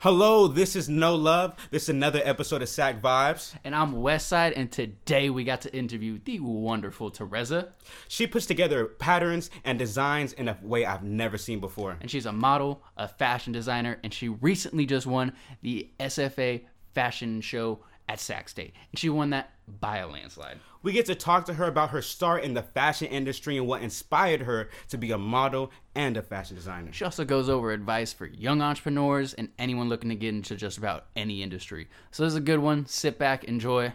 Hello, this is No Love. This is another episode of Sac Vibes. And I'm Westside, and today we got to interview the wonderful Teresa. She puts together patterns and designs in a way I've never seen before. And she's a model, a fashion designer, and she recently just won the SFA fashion show at Sac State. And she won that by a landslide. We get to talk to her about her start in the fashion industry and what inspired her to be a model and a fashion designer. She also goes over advice for young entrepreneurs and anyone looking to get into just about any industry. So this is a good one. Sit back, enjoy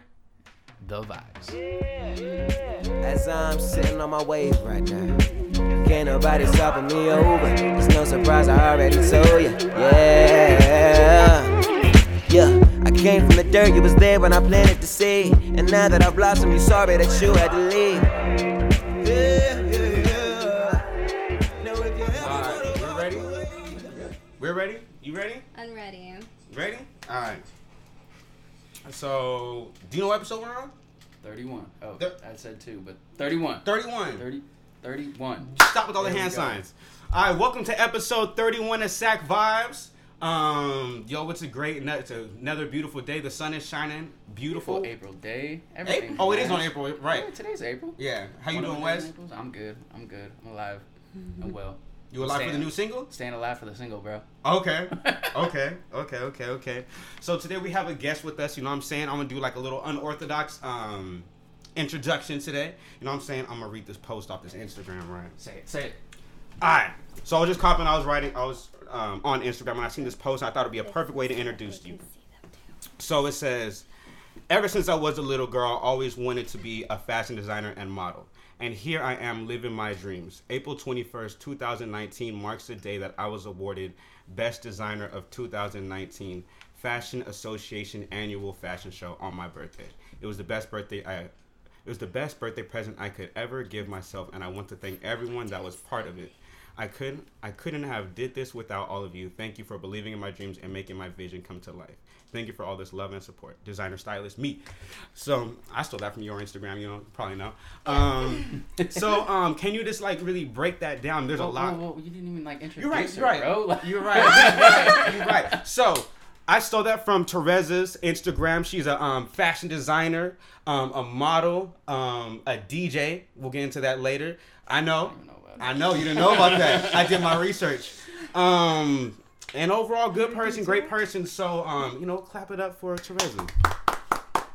the vibes. As I'm sitting on my wave right now. Can't nobody stopping me over. It's no surprise I already told you. Yeah. Yeah. I came from the dirt, you was there when I planted the seed. And now that I've blossomed, you sorry that you had to leave. Yeah, yeah, yeah. Alright, we're ready? We're ready? You ready? I'm ready. Ready? Alright. So, do you know what episode we're on? 31. Oh, Thir- I said two, but 31. 31. 30, 31. Stop with all the There we hand signs. All right, welcome to episode 31 of Sac Vibes. Um, yo, it's a great, it's another beautiful day. The sun is shining, beautiful. Beautiful April day. April? Oh, it is on April, Yeah, right? today's April. Yeah. How you One doing, the Wes? days in April. I'm good. I'm good. I'm alive. I'm well. You alive for the new single? Staying alive for the single, bro. Okay. okay. Okay. Okay. Okay. So today we have a guest with us. You know what I'm saying? I'm gonna do like a little unorthodox um introduction today. You know what I'm saying? I'm gonna read this post off this Instagram, right? Say it. Say it. All right. So I was just copying. I was writing. I was um, on Instagram and I seen this post. I thought it'd be a perfect way to introduce you. So it says, ever since I was a little girl, I always wanted to be a fashion designer and model. And here I am living my dreams. April 21st, 2019 marks the day that I was awarded Best Designer of 2019 Fashion Association Annual Fashion Show on my birthday. It was the best birthday I it was the best birthday present I could ever give myself and I want to thank everyone that was part of it. I couldn't I couldn't have did this without all of you. Thank you for believing in my dreams and making my vision come to life. Thank you for all this love and support. Designer stylist me. So I stole that from your Instagram, you know, probably know. Um so um can you just like really break that down? There's a lot whoa, whoa, you didn't even like introduce you're right. You're right. bro. Like- You're right. You're right. So I stole that from Teresa's Instagram. She's a um, fashion designer, um, a model, um, a DJ. We'll get into that later. I know. even know about I know you didn't know about that. I did my research. Um, and overall, good person, great person. So um, you know, clap it up for Teresa.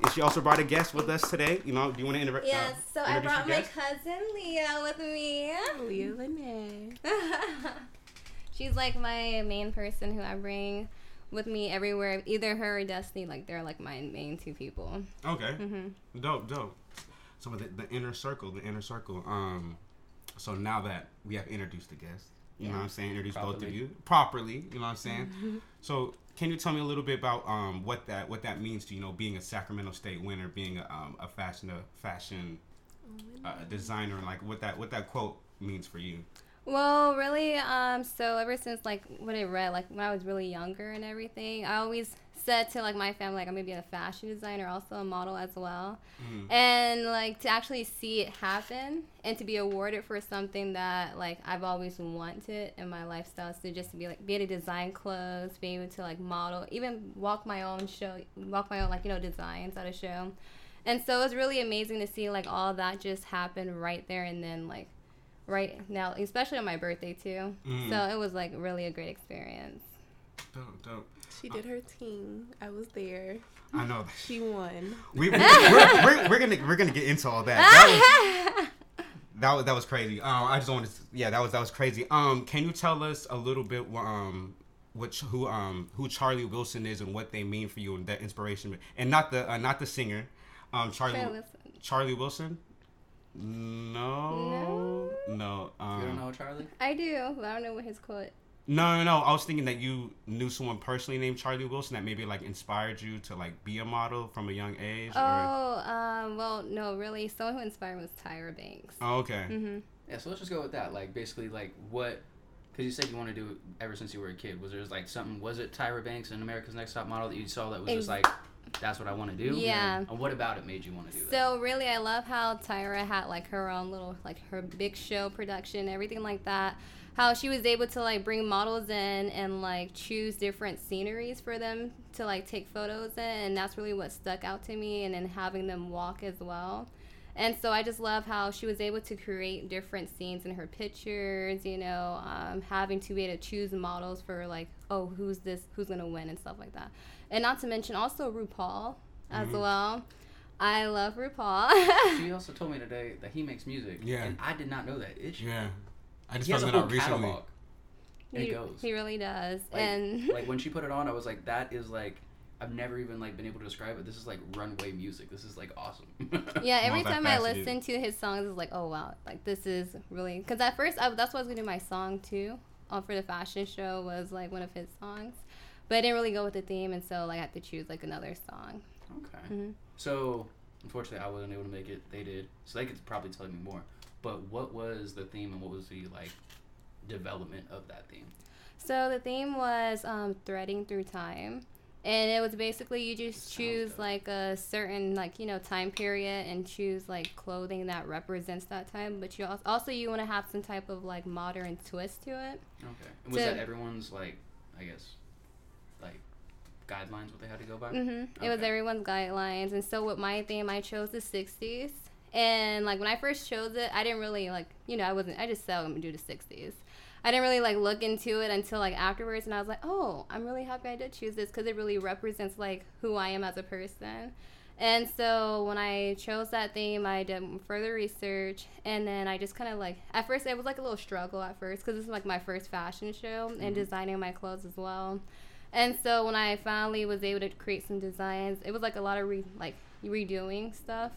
And she also brought a guest with us today. You know, do you want to inter- Yes, uh, so I brought my cousin Leah with me. Leah Lene. She's like my main person who I bring with me everywhere. Either her or Destiny, like they're like my main two people. Okay. Mm-hmm. Dope, dope. So the, the inner circle, the inner circle. Um, so now that we have introduced the guest, you know what I'm saying, introduced both of you properly. You know what I'm saying. Mm-hmm. So can you tell me a little bit about um what that what that means to you know being a Sacramento State winner, being a um, a fashion a fashion uh, designer, and like what that what that quote means for you. Well, really, um, so ever since like when I read, like when I was really younger and everything, I always said to like my family, like I'm gonna be a fashion designer, also a model as well, and like to actually see it happen and to be awarded for something that like I've always wanted in my lifestyle, so just to be like be able to design clothes, be able to like model, even walk my own show, walk my own like you know designs at a show, and so it was really amazing to see like all that just happen right there and then like right now, especially on my birthday too. Mm. So it was like really a great experience. Dope, dope. She did her team. I was there. I know. She won. We, we, we're, we're, we're gonna we're gonna get into all that. That was, that was that was crazy. Um, I just wanted to, yeah, that was that was crazy. Um, can you tell us a little bit um which who um who Charlie Wilson is and what they mean for you and that inspiration and not the uh, not the singer, um Charlie Charlie Wilson. Charlie Wilson. No, no, um, You don't know Charlie? I do, but I don't know what his quote. No, no, no. I was thinking that you knew someone personally named Charlie Wilson that maybe like inspired you to like be a model from a young age. Or... Oh, um, well, no, really, someone who inspired me was Tyra Banks. Oh, okay. hmm Yeah, so let's just go with that. Like, basically, like, what. Because you said you want to do it ever since you were a kid. Was there like something? Was it Tyra Banks and America's Next Top Model that you saw that was just like that's what I want to do. Yeah. And what about it made you want to do that? So really, I love how Tyra had like her own little like her big show production, everything like that. How she was able to like bring models in and like choose different sceneries for them to like take photos in, and that's really what stuck out to me. And then having them walk as well. And so I just love how she was able to create different scenes in her pictures, you know, um, having to be able to choose models for like, oh, who's this, who's gonna win, and stuff like that. And not to mention also RuPaul as well. I love RuPaul. She also told me today that he makes music. Yeah. And I did not know that. It's, Yeah. I just he has a found it whole out recently. catalog. And he, it goes. he really does. Like, and like when she put it on, I was like, that is like, I've never even like been able to describe it. This is like runway music. This is like awesome. yeah, every time I Multifaceted. listen to his songs, it's like, oh wow, like this is really. Because at first, I, that's what I was gonna do my song too, uh, for the fashion show was like one of his songs, but I didn't really go with the theme, and so like I had to choose like another song. okay. Mhm. So, unfortunately, I wasn't able to make it. They did. So they could probably tell me more. But what was the theme and what was the like development of that theme? So the theme was um, threading through time. And it was basically you just choose like a certain like you know time period and choose like clothing that represents that time. But you also, also you want to have some type of like modern twist to it. Okay. And was To- that everyone's like, I guess, like guidelines what they had to go by? Mm-hmm. It was everyone's guidelines, and so with my theme, I chose the '60s. And like when I first chose it, I didn't really like you know I wasn't I just said I'm gonna do the '60s. I didn't really like look into it until like afterwards, and I was like, oh, I'm really happy I did choose this because it really represents like who I am as a person. And so when I chose that theme, I did further research, and then I just kind of like at first it was like a little struggle at first because this is like my first fashion show and mm-hmm. designing my clothes as well. And so when I finally was able to create some designs, it was like a lot of re- like redoing stuff,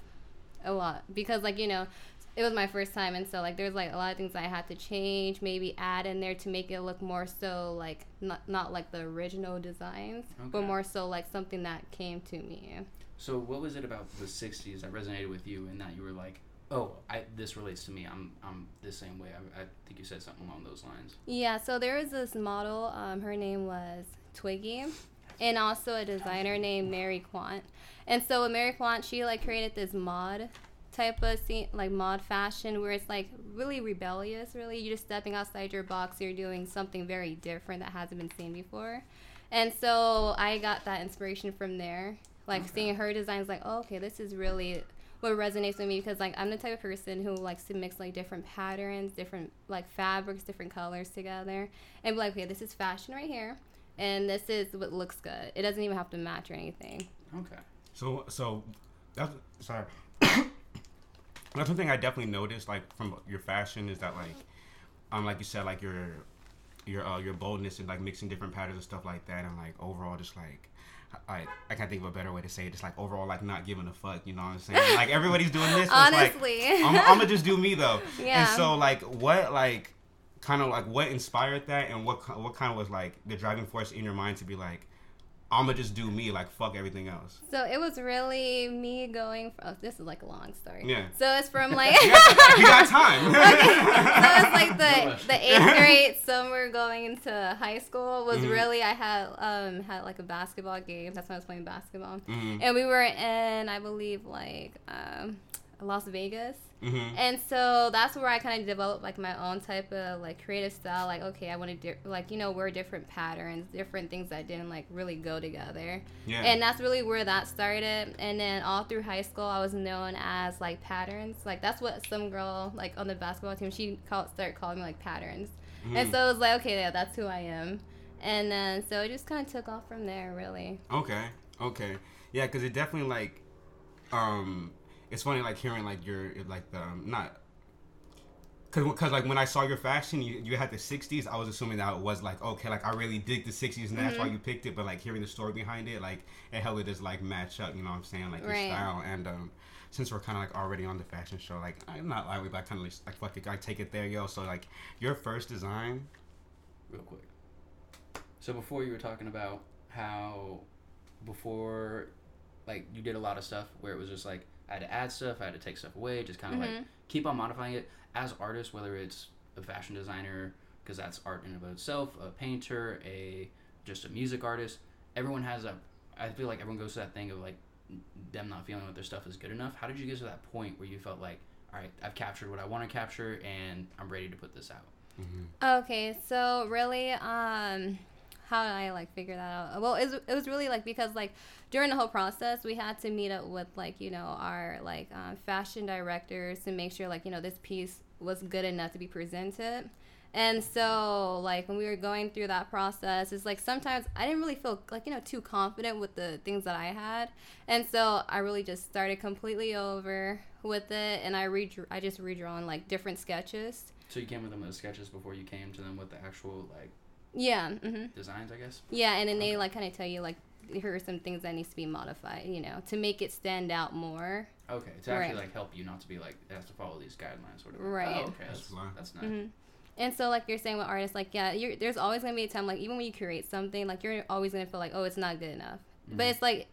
a lot because like you know, it was my first time, and so like there's like a lot of things I had to change, maybe add in there to make it look more so like not not like the original designs, but more so like something that came to me. So what was it about the '60s that resonated with you, and that you were like, "Oh, I this relates to me. I'm I'm the same way." I, I think you said something along those lines. Yeah, so there was this model. Um, her name was Twiggy, and also a designer named Mary Quant. And so with Mary Quant, she like created this mod type of scene, like mod fashion, where it's like really rebellious. Really, you're just stepping outside your box. You're doing something very different that hasn't been seen before. And so I got that inspiration from there. Like seeing her designs, like, oh, okay, this is really what resonates with me because like I'm the type of person who likes to mix like different patterns, different like fabrics, different colors together, and be like, okay, this is fashion right here, and this is what looks good. It doesn't even have to match or anything. Okay. So so that's sorry. that's one thing I definitely noticed like from your fashion is that like um like you said like your your uh, your boldness and like mixing different patterns and stuff like that and like overall just like I I can't think of a better way to say it. Just like overall, like not giving a fuck. You know what I'm saying? Like everybody's doing this. Honestly. like, I'm, I'm gonna just do me though. Yeah. And so like, what like, kind of like what inspired that, and what what kind of was like the driving force in your mind to be like, I'm gonna just do me. Like fuck everything else. So it was really me going. From, oh, this is like a long story. Yeah. So it's from like. you got time. so it's like the rush. the eighth grade summer going into high school was Mhm. really I had um had like a basketball game. That's when I was playing basketball, Mhm. and we were in I believe like um Las Vegas. Mhm. And so that's where I kind of developed like my own type of like creative style. Like, okay, I want to di- like you know wear different patterns, different things that didn't like really go together. Yeah. And that's really where that started. And then all through high school, I was known as like patterns. Like that's what some girl like on the basketball team she called started calling me like patterns. And Mhm. so it was like, okay, yeah, that's who I am. And then so it just kind of took off from there, really. Okay. Okay. Yeah, because it definitely like, um, it's funny like hearing like your like the um, not. Cause, Cause like when I saw your fashion, you, you had the '60s. I was assuming that it was like okay, like I really dig the '60s, and that's why Mm-hmm. you picked it. But like hearing the story behind it, like it hella just like match up. You know what I'm saying? Like your style. And um, since we're kind of like already on the fashion show, like I'm not like but I kind of like, like fuck it, I take it there, yo. So like your first design. real quick. So before you were talking about how before like you did a lot of stuff where it was just like I had to add stuff, I had to take stuff away, just kind of like keep on modifying it as artists, whether it's a fashion designer because that's art in and of itself, a painter, a just a music artist. Everyone has a I feel like everyone goes to that thing of like them not feeling like their stuff is good enough. How did you get to that point where you felt like, all right, I've captured what I want to capture and I'm ready to put this out? Okay, so really, um, how did I like figure that out? Well, it was, it was really like because like during the whole process, we had to meet up with like you know our like um, fashion directors to make sure like you know this piece was good enough to be presented. And so, like when we were going through that process, it's like sometimes I didn't really feel like you know too confident with the things that I had, and so I really just started completely over with it, and I redrew, I just redrawn like different sketches. So you came with them with the sketches before you came to them with the actual like Yeah. hmm designs, I guess. Yeah, and then they like kind of tell you like here are some things that needs to be modified, you know, to make it stand out more. Okay, to actually Right. like help you not to be like it has to follow these guidelines, sort of. Right. Oh, okay, that's That's that's nice. hmm And so like you're saying with artists, like yeah, you're, there's always gonna be a time like even when you create something, like you're always gonna feel like oh it's not good enough, but Mhm. it's like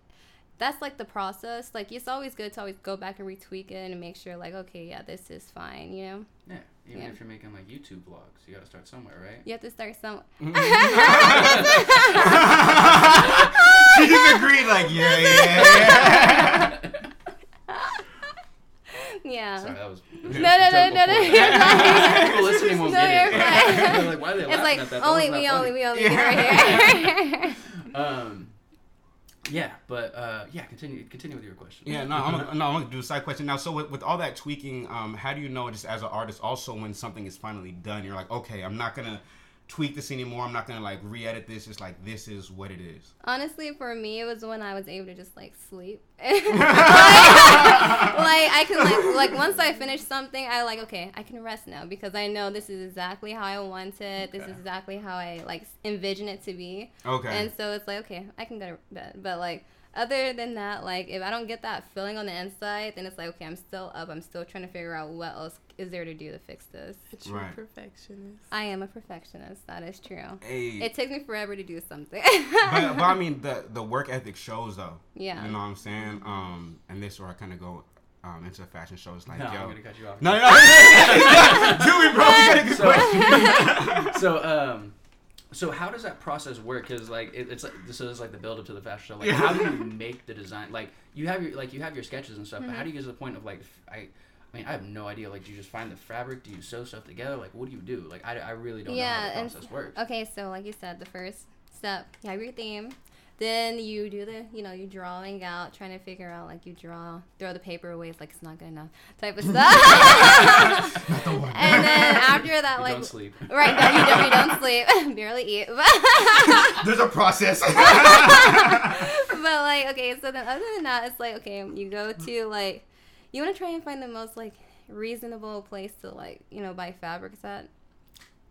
that's like the process. Like it's always good to always go back and retweak it and make sure like okay yeah this is fine, you know. Yeah, even Yeah. if you're making like YouTube vlogs, you got to start somewhere, right? You have to start some. she just agreed, like, yeah, yeah, yeah. Yeah. Sorry, that was. No, no, no, no, no, you're fine. People listening won't No, get it. you're fine. They're like, why are they It's laughing like at that? That only wasn't we, only funny. we, only we right here. Um, yeah, but uh, yeah, continue continue with your question. Yeah, no, I'm gonna, no, I'm gonna do a side question now. So with, with all that tweaking, um, how do you know just as an artist also when something is finally done, you're like, okay, I'm not gonna tweak this anymore. I'm not gonna like re-edit this. It's like this is what it is. Honestly, for me, it was when I was able to just like sleep. like, I can like like once I finish something, I like okay, I can rest now because I know this is exactly how I want it. This is exactly how I like envision it to be. Okay. And so it's like okay, I can go to bed. But like other than that, like if I don't get that feeling on the inside, then it's like okay, I'm still up. I'm still trying to figure out what else is there to do to fix this. A true Right. perfectionist. I am a perfectionist. That is true. hey, It takes me forever to do something. but, but I mean the the work ethic shows though. Yeah. You know what I'm saying? Um, and this is where I kind of go um into a fashion show, it's like No, yo. I'm gonna cut you off. No, no, no. Do it, bro. We got a good question. So, so um, so how does that process work? Because like it, it's like so it's like the build up to the fashion show. Like how do you make the design? Like you have your like you have your sketches and stuff, but how mm-hmm. do you get to the point of like I? I mean, I have no idea. Like, do you just find the fabric? Do you sew stuff together? Like, what do you do? Like, I, I really don't know how the process works. Okay, so like you said, the first step, you have your theme. Then you do the, you know, you're drawing out, trying to figure out, like you draw, throw the paper away, it's like it's not good enough, type of stuff. and then after that, You like, don't sleep. right now you don't, you don't sleep, barely eat. There's a process. but like okay so then other than that it's like okay you go to like you want to try and find the most like reasonable place to like you know buy fabrics at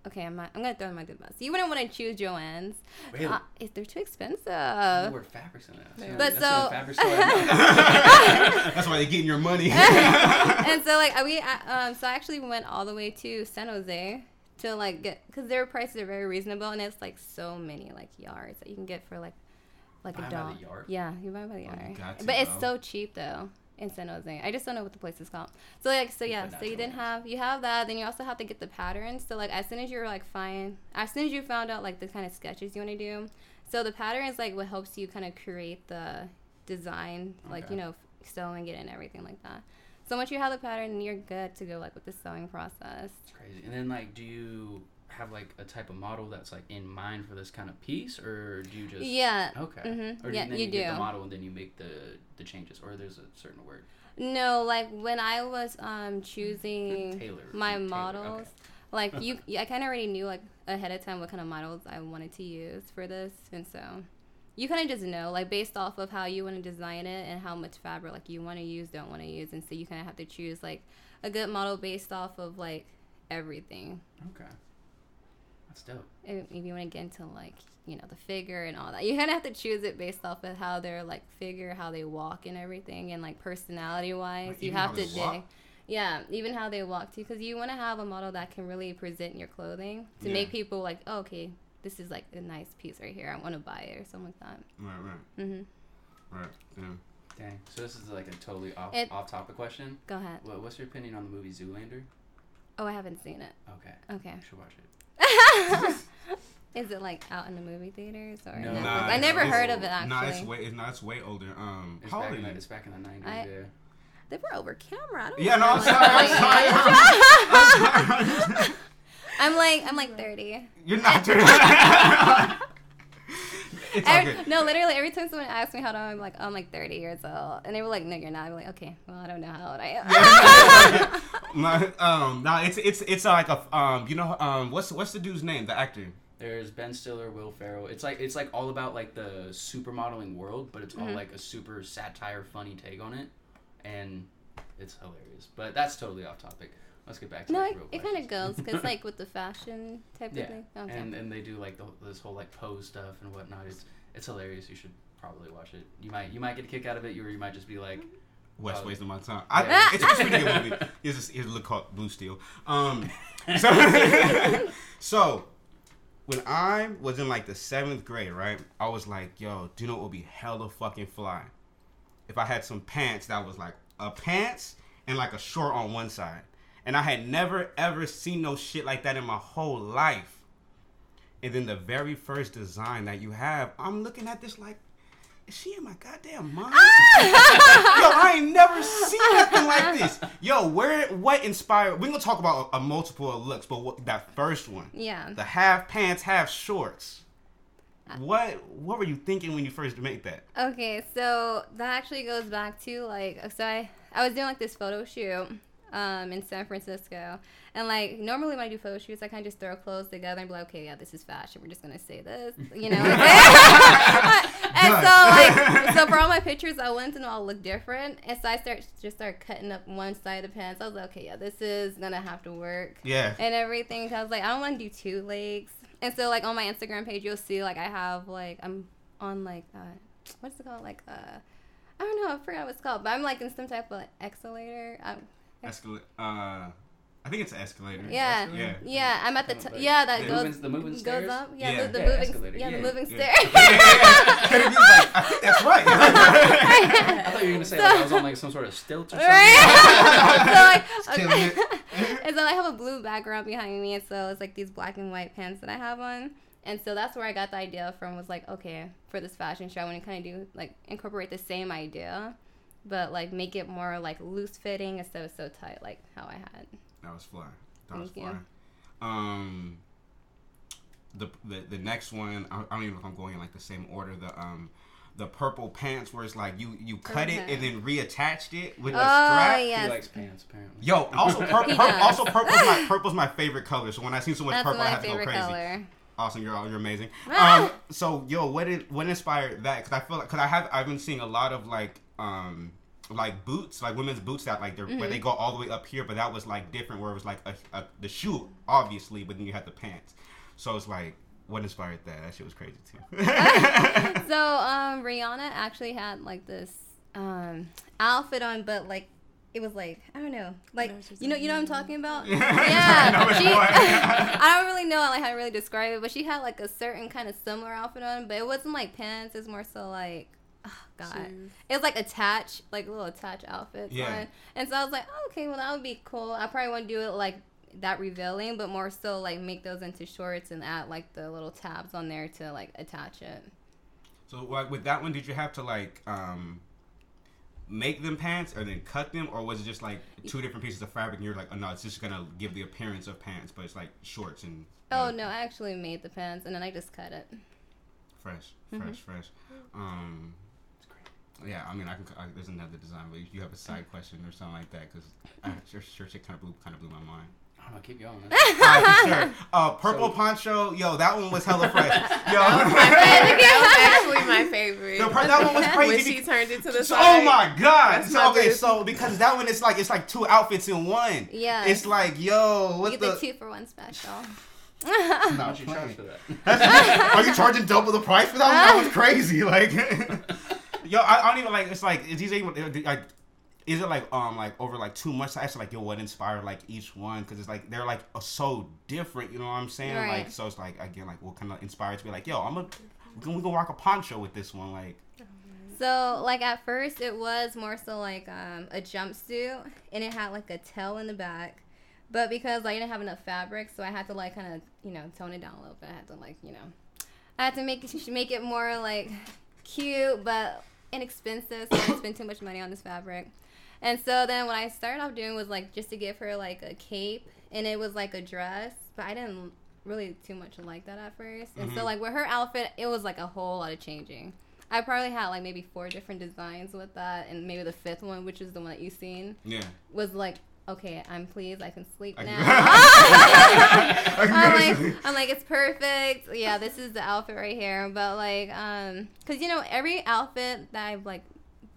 okay i'm not, i'm gonna throw in my good best you wouldn't want to choose joann's Really? uh, if they're too expensive You wear fabrics in that. But That's so- only fabric store I know. That's why they're getting your money. and so like we uh, um so i actually went all the way to san jose to like get because their prices are very reasonable and it's like so many like yards that you can get for like like Buy a dollar yard? yeah you buy by the Oh, yard you got to, but it's so cheap though in san jose i just don't know what the place is called so like so yeah so you didn't have you have that then you also have to get the patterns so like as soon as you're like fine as soon as you found out like the kind of sketches you want to do so the pattern is like what helps you kind of create the design like Okay. you know sewing it and everything like that so once you have the pattern, you're good to go like with the sewing process. It's crazy. And then like, do you have like a type of model that's like in mind for this kind of piece, or do you just Yeah. Okay. Mhm. Or Yeah, then you you, get do. the model and then you make the the changes, or there's a certain word. No, like when I was um choosing Tailor. my Tailor, models, okay. like you, I kind of already knew like ahead of time what kind of models I wanted to use for this, and so you kind of just know like based off of how you want to design it and how much fabric like you want to use, don't want to use, and so you kind of have to choose like a good model based off of like everything. Okay. That's dope. if, if you want to get into like you know the figure and all that you kind of have to choose it based off of how their like figure how they walk and everything and like personality wise Like, you have to they dig yeah even how they walk too because you want to have a model that can really present your clothing to Yeah. make people like oh, okay this is like a nice piece right here i want to buy it or something like that right, right, hmm right. Yeah. Dang. So this is like a totally off It- off topic question. go ahead What, what's your opinion on the movie Zoolander? oh i haven't seen it Okay. okay You should watch it. Is it like out in the movie theaters or No. Nah, I never it's- heard of it actually. Nah, it's way it's not it's way older. Um, It's how back, old in the, it's back in the 90s, yeah. They were over camera. I don't Yeah, no, know. I'm sorry. I'm sorry. I'm sorry. I'm like I'm like 30. You're not doing It's Every- okay. no, literally every time someone asks me how old I'm like, I'm like 30 years old, and they were like, No, you're not. I'm like, Okay, well, I don't know how old I am. My, um, no, it's it's it's like a um, you know, um, what's what's the dude's name? The actor. There's Ben Stiller, Will Ferrell. It's like it's like all about like the supermodeling world, but it's all Mhm. like a super satire, funny take on it, and it's hilarious. But that's totally off topic. Let's get back to no, like, it, real it kind of goes because like with the fashion type yeah, of thing. Okay. and and they do like the, this whole like pose stuff and whatnot. It's it's hilarious. You should probably watch it. You might you might get a kick out of it, or you might just be like, West Oh. wasting my time. I, Yeah. it's, it's a pretty good movie. It's just, it's look called Blue Steel. Um, so, so when I was in like the seventh grade, right? I was like, yo, do you know what would be hella fucking fly? If I had some pants that was like a pants and like a short on one side. And I had never ever seen no shit like that in my whole life. And then the very first design that you have, I'm looking at this like, is she in my goddamn mind? Ah! Yo, I ain't never seen nothing like this. Yo, where what inspired? We're gonna talk about a, a multiple of looks, but what, that first one, yeah. the half pants, half shorts. What what were you thinking when you first made that? Okay, so that actually goes back to like so I I was doing like this photo shoot um in San Francisco. And like normally when I do photo shoots I kinda just throw clothes together and be like, Okay, yeah, this is fashion, we're just gonna say this you know. and so like so for all my pictures I wanted to know I'll look different. And so I start just start cutting up one side of the pants. I was like, Okay, yeah, this is gonna have to work Yeah. and everything. 'cause I was like, I don't want to do two legs. And so like on my Instagram page, you'll see like I have like I'm on like uh, what's it called? Like uh, I don't know, I forgot what it's called, but I'm like in some type of like, escalator. Um, Escalator. Uh, I think it's an escalator. yeah, Yeah. yeah, I'm at the Kind t- like yeah that the goes moving- the moving goes up. Yeah, Yeah. the, the Yeah, moving escalator, yeah, yeah. the moving Yeah. stair. Kennedy was like, I think that's right. I thought you were gonna say like I was on like some sort of stilt or something. Right? so like, okay. And so I have a blue background behind me, and so it's like these black and white pants that I have on. And so that's where I got the idea from. Was like, okay, for this fashion show, I want to kind of do like incorporate the same idea, but like make it more like loose fitting instead of so tight, like how I had. That was fly. That was Thank fly. you. Um, the, the the next one, I, I don't even know if I'm going in like the same order. The um, the purple pants where it's like you you cut it Okay. and then reattached it with a Oh strap. He yes, likes pants apparently. Yo, also purple. He Pur- does. also purple's my purple's my favorite color. So when I see so much that's purple, I have to go crazy. color. Awesome, you're you're amazing. Um, so yo, what did what inspired that? Because I feel like because I have I've been seeing a lot of like um like boots like women's boots that like they're where Mm-hmm. they go all the way up here, but that was like different where it was like a, a the shoe obviously, but then you had the pants. So it's like what inspired that? That shit was crazy too. So um, Rihanna actually had like this um outfit on, but like it was like I don't know, like know you're know, you know what I'm talking about? Yeah, she. I don't really know like how to really describe it, but she had like a certain kind of similar outfit on, but it wasn't like pants. It's more so like. Oh God! Shoes. It was like attached, like little attached outfits. Yeah. on. And so I was like, oh, okay, well that would be cool. I probably want to do it like that revealing, but more so like make those into shorts and add like the little tabs on there to like attach it. So like with that one, did you have to like um make them pants or then cut them, or was it just like two different pieces of fabric? and You're like, oh no, it's just gonna give the appearance of pants, but it's like shorts and Oh no, I actually made the pants and then I just cut it. fresh, fresh, fresh. Um, yeah, I mean, I can. I, there's another design, but you have a side question or something like that because sure, sure, shit kind of blew, kind of blew my mind. I don't know. Keep going. Man. Alright, for sure. Uh, purple So- poncho, yo, that one was hella fresh. Yo, that was actually my favorite. The that one was crazy When she because- turned it to the So- side. oh my god! That's So, my okay, favorite. so because that one is like it's like two outfits in one. Yeah. It's like yo, You what get the? the two for one special. How Not much you charge for that? Are you charging double the price for that one? That was crazy. Like, yo, I, I don't even like. It's like is these able like. Is it like um like over like two months? I asked like yo, what inspired like each one? Because it's like they're like uh, so different. You know what I'm saying? Right. Like so it's like again like what kind of inspired to be like yo, I'm a we gonna, we gonna rock a poncho with this one. Like So like at first it was more so like um, a jumpsuit and it had like a tail in the back. But because like, I didn't have enough fabric, so I had to like kind of you know tone it down a little bit. I had to like you know, I had to make it make it more like cute but inexpensive, so I didn't spend too much money on this fabric. And so then what I started off doing was like just to give her like a cape, and it was like a dress, but I didn't really too much like that at 1st And so like with her outfit, it was like a whole lot of changing. I probably had like maybe four different designs with that, and maybe the fifth one, which is the one that you've seen, Yeah. was like, okay, I'm pleased, I can sleep I now. can- I can I'm like. I'm like, it's perfect. Yeah, this is the outfit right here. But like, um, cause you know, every outfit that I've like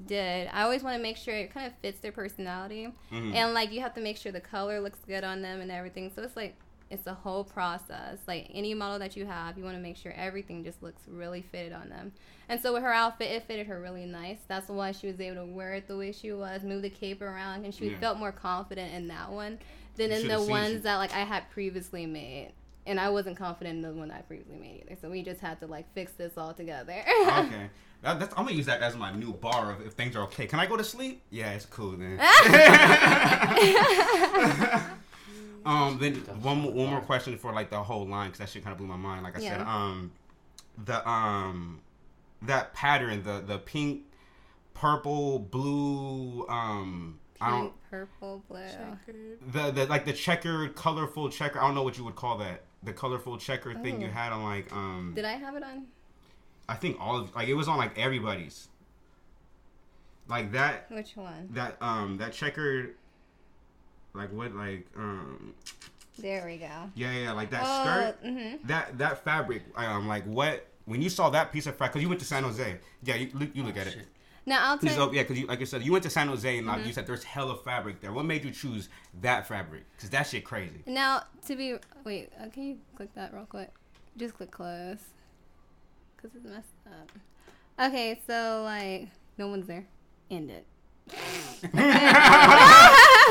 did, I always want to make sure it kind of fits their personality, Mhm. and like you have to make sure the color looks good on them and everything. So it's like. It's a whole process. Like any model that you have, you want to make sure everything just looks really fitted on them. And so with her outfit, it fitted her really nice. That's why she was able to wear it the way she was, move the cape around, and she Yeah. felt more confident in that one than You in the ones that like I had previously made. And I wasn't confident in the one that I previously made either. So we just had to like fix this all together. okay. That, that's, I'm gonna use that as my new bar of if things are okay. Can I go to sleep? Yeah, it's cool then. um, then one more, one more question for like the whole line because that shit kind of blew my mind. Like I said, um, the um, that pattern, the the pink, purple, blue, um, I don't purple, blue. Checkered. the the like the checkered, colorful checker. I don't know what you would call that. The colorful checker thing you Oh. had on like um, Did I have it on? I think all of like it was on like everybody's. Like that Which one? that um that checkered like what like um There we go. yeah yeah like that oh, skirt mm-hmm. that that fabric um like what when you saw that piece of fabric because you went to San Jose yeah you, look- you look Oh, at it. Now I'll Please, tell oh, yeah, because like I said, you went to San Jose and like, Mm-hmm. you said there's hella fabric there. What made you choose that fabric? Because that shit crazy. Now to be wait, uh, can you click that real quick? Just click close, cause it's messed up. Okay, so like no one's there. End it.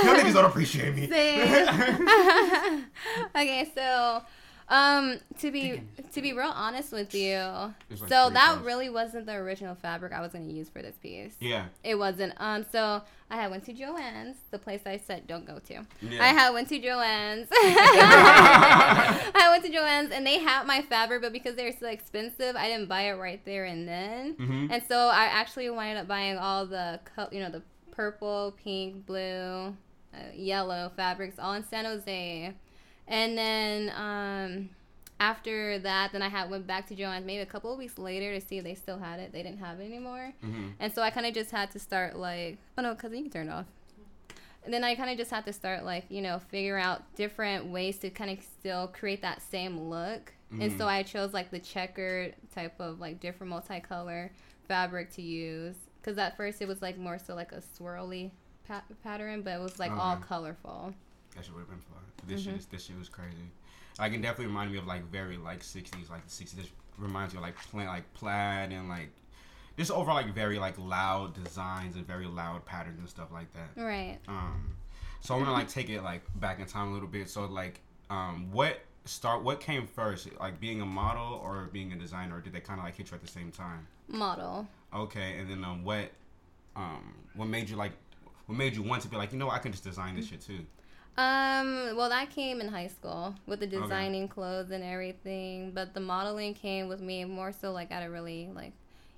Y'all niggas don't appreciate me. Okay, so um to be to be real honest with you, like, so that colors. really wasn't the original fabric I was gonna use for this piece. Yeah. It wasn't. Um, so I had went to Joann's, the place I said don't go to. Yeah. I had went to Joann's. I went to Joann's and they had my fabric, but because they're so expensive, I didn't buy it right there and then. Mhm. And so I actually wound up buying all the, co- you know, the purple, pink, blue, uh, yellow fabrics all in San Jose. And then um, after that, then I had went back to Joann's maybe a couple of weeks later to see if they still had it. They didn't have it anymore. Mhm. And so I kind of just had to start like, oh no, because you can turn it off. And then I kind of just had to start like, you know, figure out different ways to kind of still create that same look. And so I chose like the checkered type of like different multicolor fabric to use. Because at first it was like more so like a swirly pa- pattern, but it was like all colorful. That shit would have been. This Mm-hmm. shit, this shit was crazy. Like it definitely reminded me of like very like '60s, like the '60s. This reminds me of like pla- like plaid and like just overall like very like loud designs and very loud patterns and stuff like that. Right. Um, so I'm gonna like take it like back in time a little bit. So like, um, what start? What came first? Like being a model or being a designer? Or did they kind of like hit you at the same time? Model. Okay, and then um, what, um, what made you like, what made you want to be like, you know, I can just design this shit too. Um, well, that came in high school with the designing clothes and everything, but the modeling came with me more so like at a really like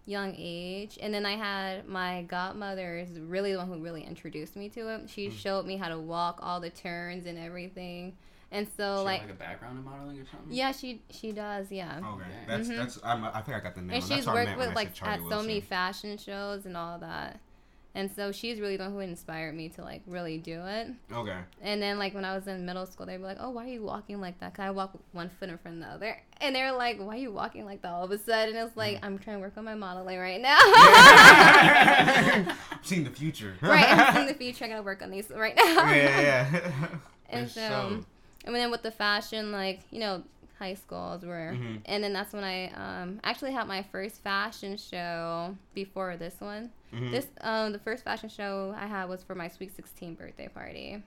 young age. And then I had my godmother is really the one who really introduced me to it. She showed me how to walk all the turns and everything. And so She like had, like a background in modeling or something. yeah, she she does, yeah. Okay, Okay. that's that's. I'm, I think I got the name. And That's she's what worked with like said Charlie at so many fashion shows and all that. And so she's really the one who inspired me to like really do it. Okay. And then, like, when I was in middle school, they'd be like, oh, why are you walking like that? Cause I walk one foot in front of the other. And they're like, why are you walking like that all of a sudden? It's like, Mm. I'm trying to work on my modeling right now. I'm seeing the future. right. I'm in the future. I gotta work on these right now. yeah, yeah. And so, sure. and then with the fashion, like, you know, high schools were, Mhm. and then that's when I um, actually had my first fashion show before this one. Mhm. This um, the first fashion show I had was for my sweet 16 birthday party.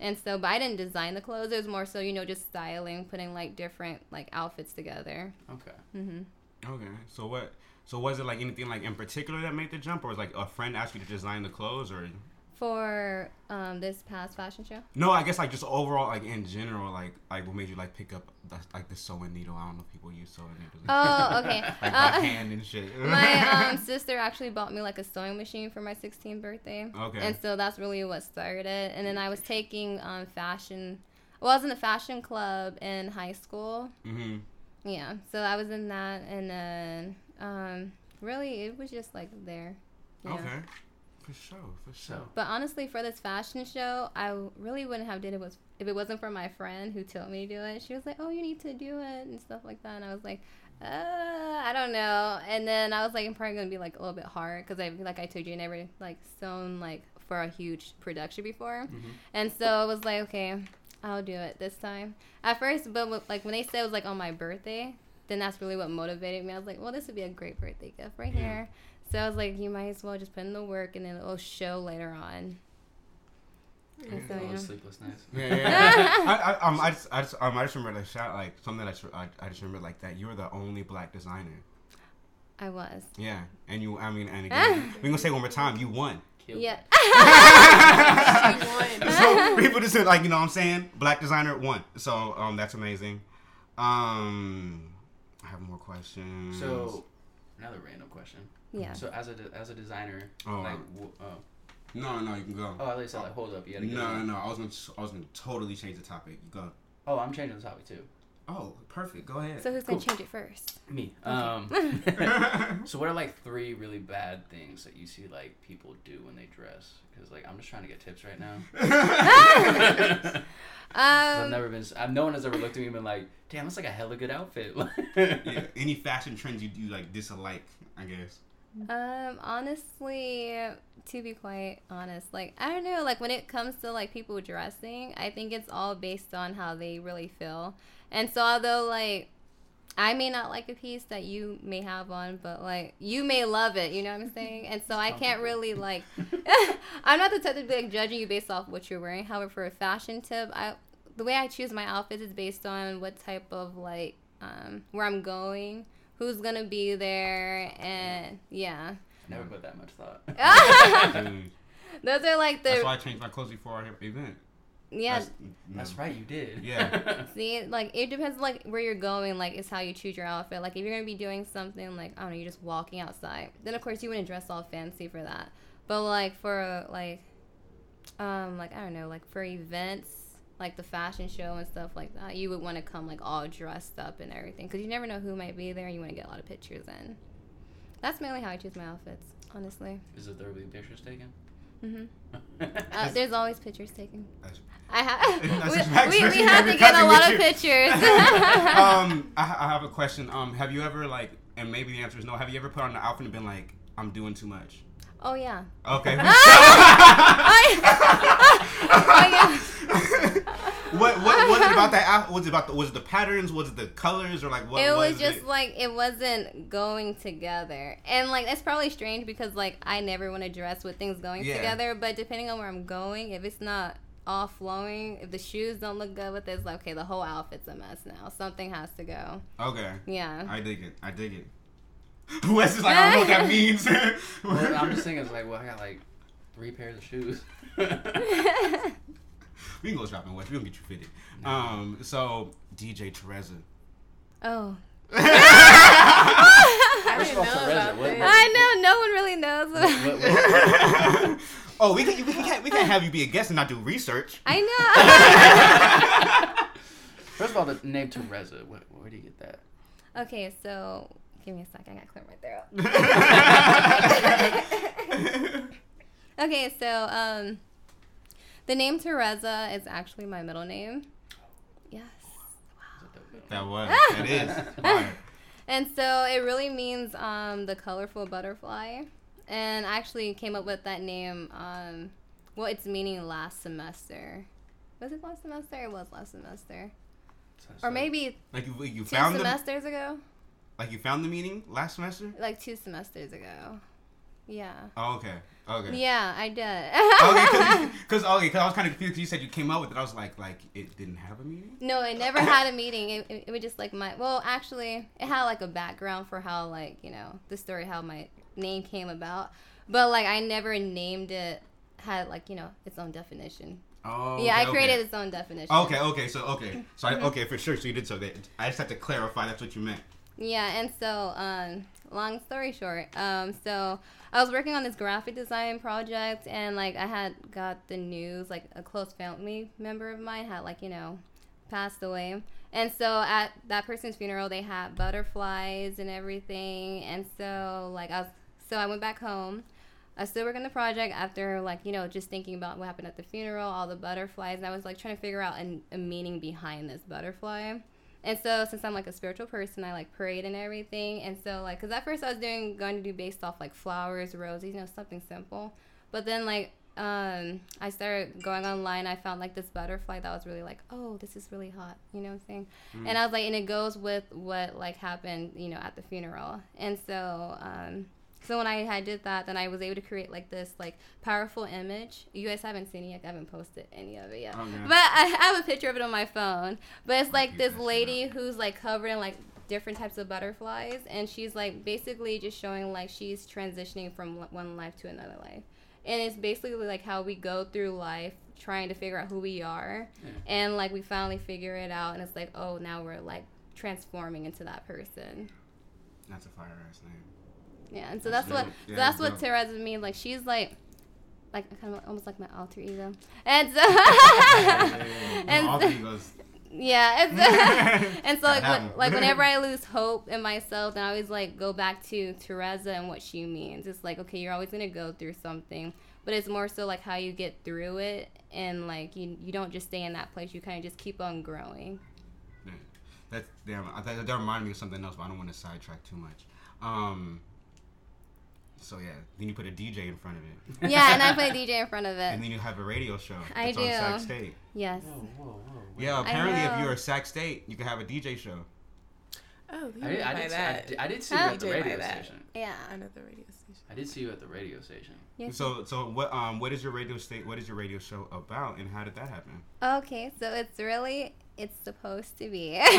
And so, but I didn't design the clothes. It was more so, you know, just styling, putting like different like outfits together. Okay. Mm-hmm. Okay. So what? So was it like anything like in particular that made the jump, or was like a friend asked you to design the clothes, or? For um, this past fashion show. No, I guess like just overall, like in general, like like what made you like pick up the, like the sewing needle? I don't know if people use sewing needles. Oh, okay. like Uh, hand and shit. my um, sister actually bought me like a sewing machine for my 16th birthday. Okay. And so that's really what started it. And then I was taking um, fashion. Well, I was in a fashion club in high school. hmm Yeah. So I was in that, and then um, really it was just like there. Yeah. Okay. For sure. For sure. But honestly, for this fashion show, I really wouldn't have did it was if it wasn't for my friend who told me to do it. She was like, "Oh, you need to do it" and stuff like that, and I was like, "Uh, I don't know." And then I was like, "I'm probably gonna be like a little bit hard because I like I told you, I never like sewn like for a huge production before, and so I was like, okay, I'll do it this time. At first, but like when they said it was like on my birthday, then that's really what motivated me. I was like, well, this would be a great birthday gift right here. So I was like, you might as well just put in the work and then it'll show later on. And so, yeah. sleepless nights. Yeah, yeah, yeah. I, I, um, I just, I just, um, I just remember the shot, like something that I, I just remember like that. You were the only black designer. I was. Yeah, and you, I mean, and again, we're gonna say one more time, you won. Killed Yeah. So people just said like, you know, what I'm saying, black designer won. So um, that's amazing. Um, I have more questions. So, another random question. yeah. So, as a de- as a designer, Oh. like, w- oh, no, no, you can go. oh, at least I like hold up. You gotta no, get no, no. I was gonna, I was gonna totally change the topic. You go. Oh, I'm changing the topic too. Oh, perfect. Go ahead. So who's gonna change it first? Me. Um. so, what are like three really bad things that you see like people do when they dress? Because like I'm just trying to get tips right now. 'Cause I've Um, never been. I've, no one has ever looked at me and been like, "Damn, that's like a hella good outfit." yeah, any fashion trends you do like dislike, I guess. um, honestly, to be quite honest, like I don't know, like when it comes to like people dressing, I think it's all based on how they really feel. And so although like I may not like a piece that you may have on, but like you may love it, you know what I'm saying? And so I can't really like I'm not the type to be like judging you based off what you're wearing. However, for a fashion tip, I the way I choose my outfits is based on what type of like um where I'm going, who's gonna be there, and yeah. never put that much thought. Dude, Those are like the. that's why I changed my clothes before our event. Yeah. That's, That's right, you did. Yeah. See, like it depends, like where you're going. Like it's how you choose your outfit. Like if you're gonna be doing something like I don't know, you're just walking outside. Then of course you wouldn't dress all fancy for that. But like for like, um, like I don't know, like for events, like the fashion show and stuff like that, you would want to come like all dressed up and everything because you never know who might be there. and You want to get a lot of pictures in. That's mainly how I choose my outfits, honestly. Is it there will be pictures taken? Hmm Uh, there's always pictures taken. That's- I have. That's we, just we, we have to get a lot of pictures. um, I, I have a question. Um, have you ever like, and maybe the answer is no. Have you ever put on an outfit and been like, I'm doing too much? oh yeah. Okay. Oh yeah. What what was it about that? Was it about the was it the patterns? Was it the colors or like what? it was was just it? like it wasn't going together, and like that's probably strange because like I never want to dress with things going Yeah. together. But depending on where I'm going, if it's not all flowing, if the shoes don't look good with it, it's like okay, the whole outfit's a mess now. Something has to go. okay. Yeah. I dig it. I dig it. Wes is like, I don't know what that means. Well, I'm just thinking, it's like, well, I got like three pairs of shoes. We can go shopping, Wes. We gonna get you fitted. Um, so DJ Teresa. oh. I didn't know about what- this. I know no one really knows. What- what- oh, we can we can't we can't have you be a guest and not do research. I know. First of all, the name Teresa. Where, where do you get that? okay, so give me a sec. I got to clear my throat. Okay, so um, the name Teresa is actually my middle name. Yes. that was that is. Fire. And so it really means um, the colorful butterfly. And I actually came up with that name, um, well, its meaning last semester. Was it last semester? It was last semester. So- Or maybe Like you, you two found the semesters ago? like you found the meaning last semester. Like two semesters ago. Yeah. Oh, okay. Okay. Yeah, I did. Okay, because okay, because I was kind of confused. 'cause You said you came up with it. I was like, like it didn't have a meaning. No, it never had a meeting. It, it, it was just like my well, actually, it had like a background for how like you know the story how my name came about, but like I never named it had like you know its own definition. Oh, yeah, I created Okay. its own definition. Okay, okay, so okay, so Mm-hmm. I, okay for sure. So you did so that I just have to clarify. That's what you meant. Yeah, and so um, long story short, um, so I was working on this graphic design project, and like I had got the news, like a close family member of mine had like you know passed away, and so at that person's funeral they had butterflies and everything, and so like I was, so I went back home. I still working the project after like you know just thinking about what happened at the funeral, all the butterflies, and I was like trying to figure out an, a meaning behind this butterfly. And so since I'm like a spiritual person, I like prayed and everything. And so like, cause at first I was doing going to do based off like flowers, roses, you know, something simple. But then like um, I started going online. I found like this butterfly that was really like, oh, this is really hot. You know what I'm saying? And I was like, and it goes with what like happened, you know, at the funeral. And so um, so when I had did that, then I was able to create like this like powerful image. You guys haven't seen it yet. I haven't posted any of it yet. Oh, yeah. But I have a picture of it on my phone. But it's like this lady who's like covered in like different types of butterflies, and she's like basically just showing like she's transitioning from one life to another life. And it's basically like how we go through life trying to figure out who we are, Yeah. and like we finally figure it out, and it's like oh now we're like transforming into that person. That's a fire ass name. Yeah, and so That's that's, what so Yeah, that's what. Tereza means. Like she's like, like kind of almost like my alter ego, and so and so- egos. yeah, and so like, Gotta have when, like whenever I lose hope in myself, then I always like go back to Tereza and what she means. It's like okay, you're always gonna go through something, but it's more so like how you get through it, and like you you don't just stay in that place. You kind of just keep on growing. Yeah. That's damn. I that, that reminded me of something else, but I don't want to sidetrack too much. Um. So yeah, then you put a DJ in front of it, Yeah, and I play DJ in front of it. and then you have a radio show. I that's on Sac. State. Yes. Whoa, whoa, whoa. Yeah, apparently if you're a Sac State, you can have a DJ show. Oh, you I did, I, did, see, I, that. did, I did see Huh? you at the DJ by radio that. station. Yeah. the radio station. I did see you at the radio station. Yes. So so what um what is your radio state? What is your radio show about, and how did that happen? Okay, so it's really it's supposed to be.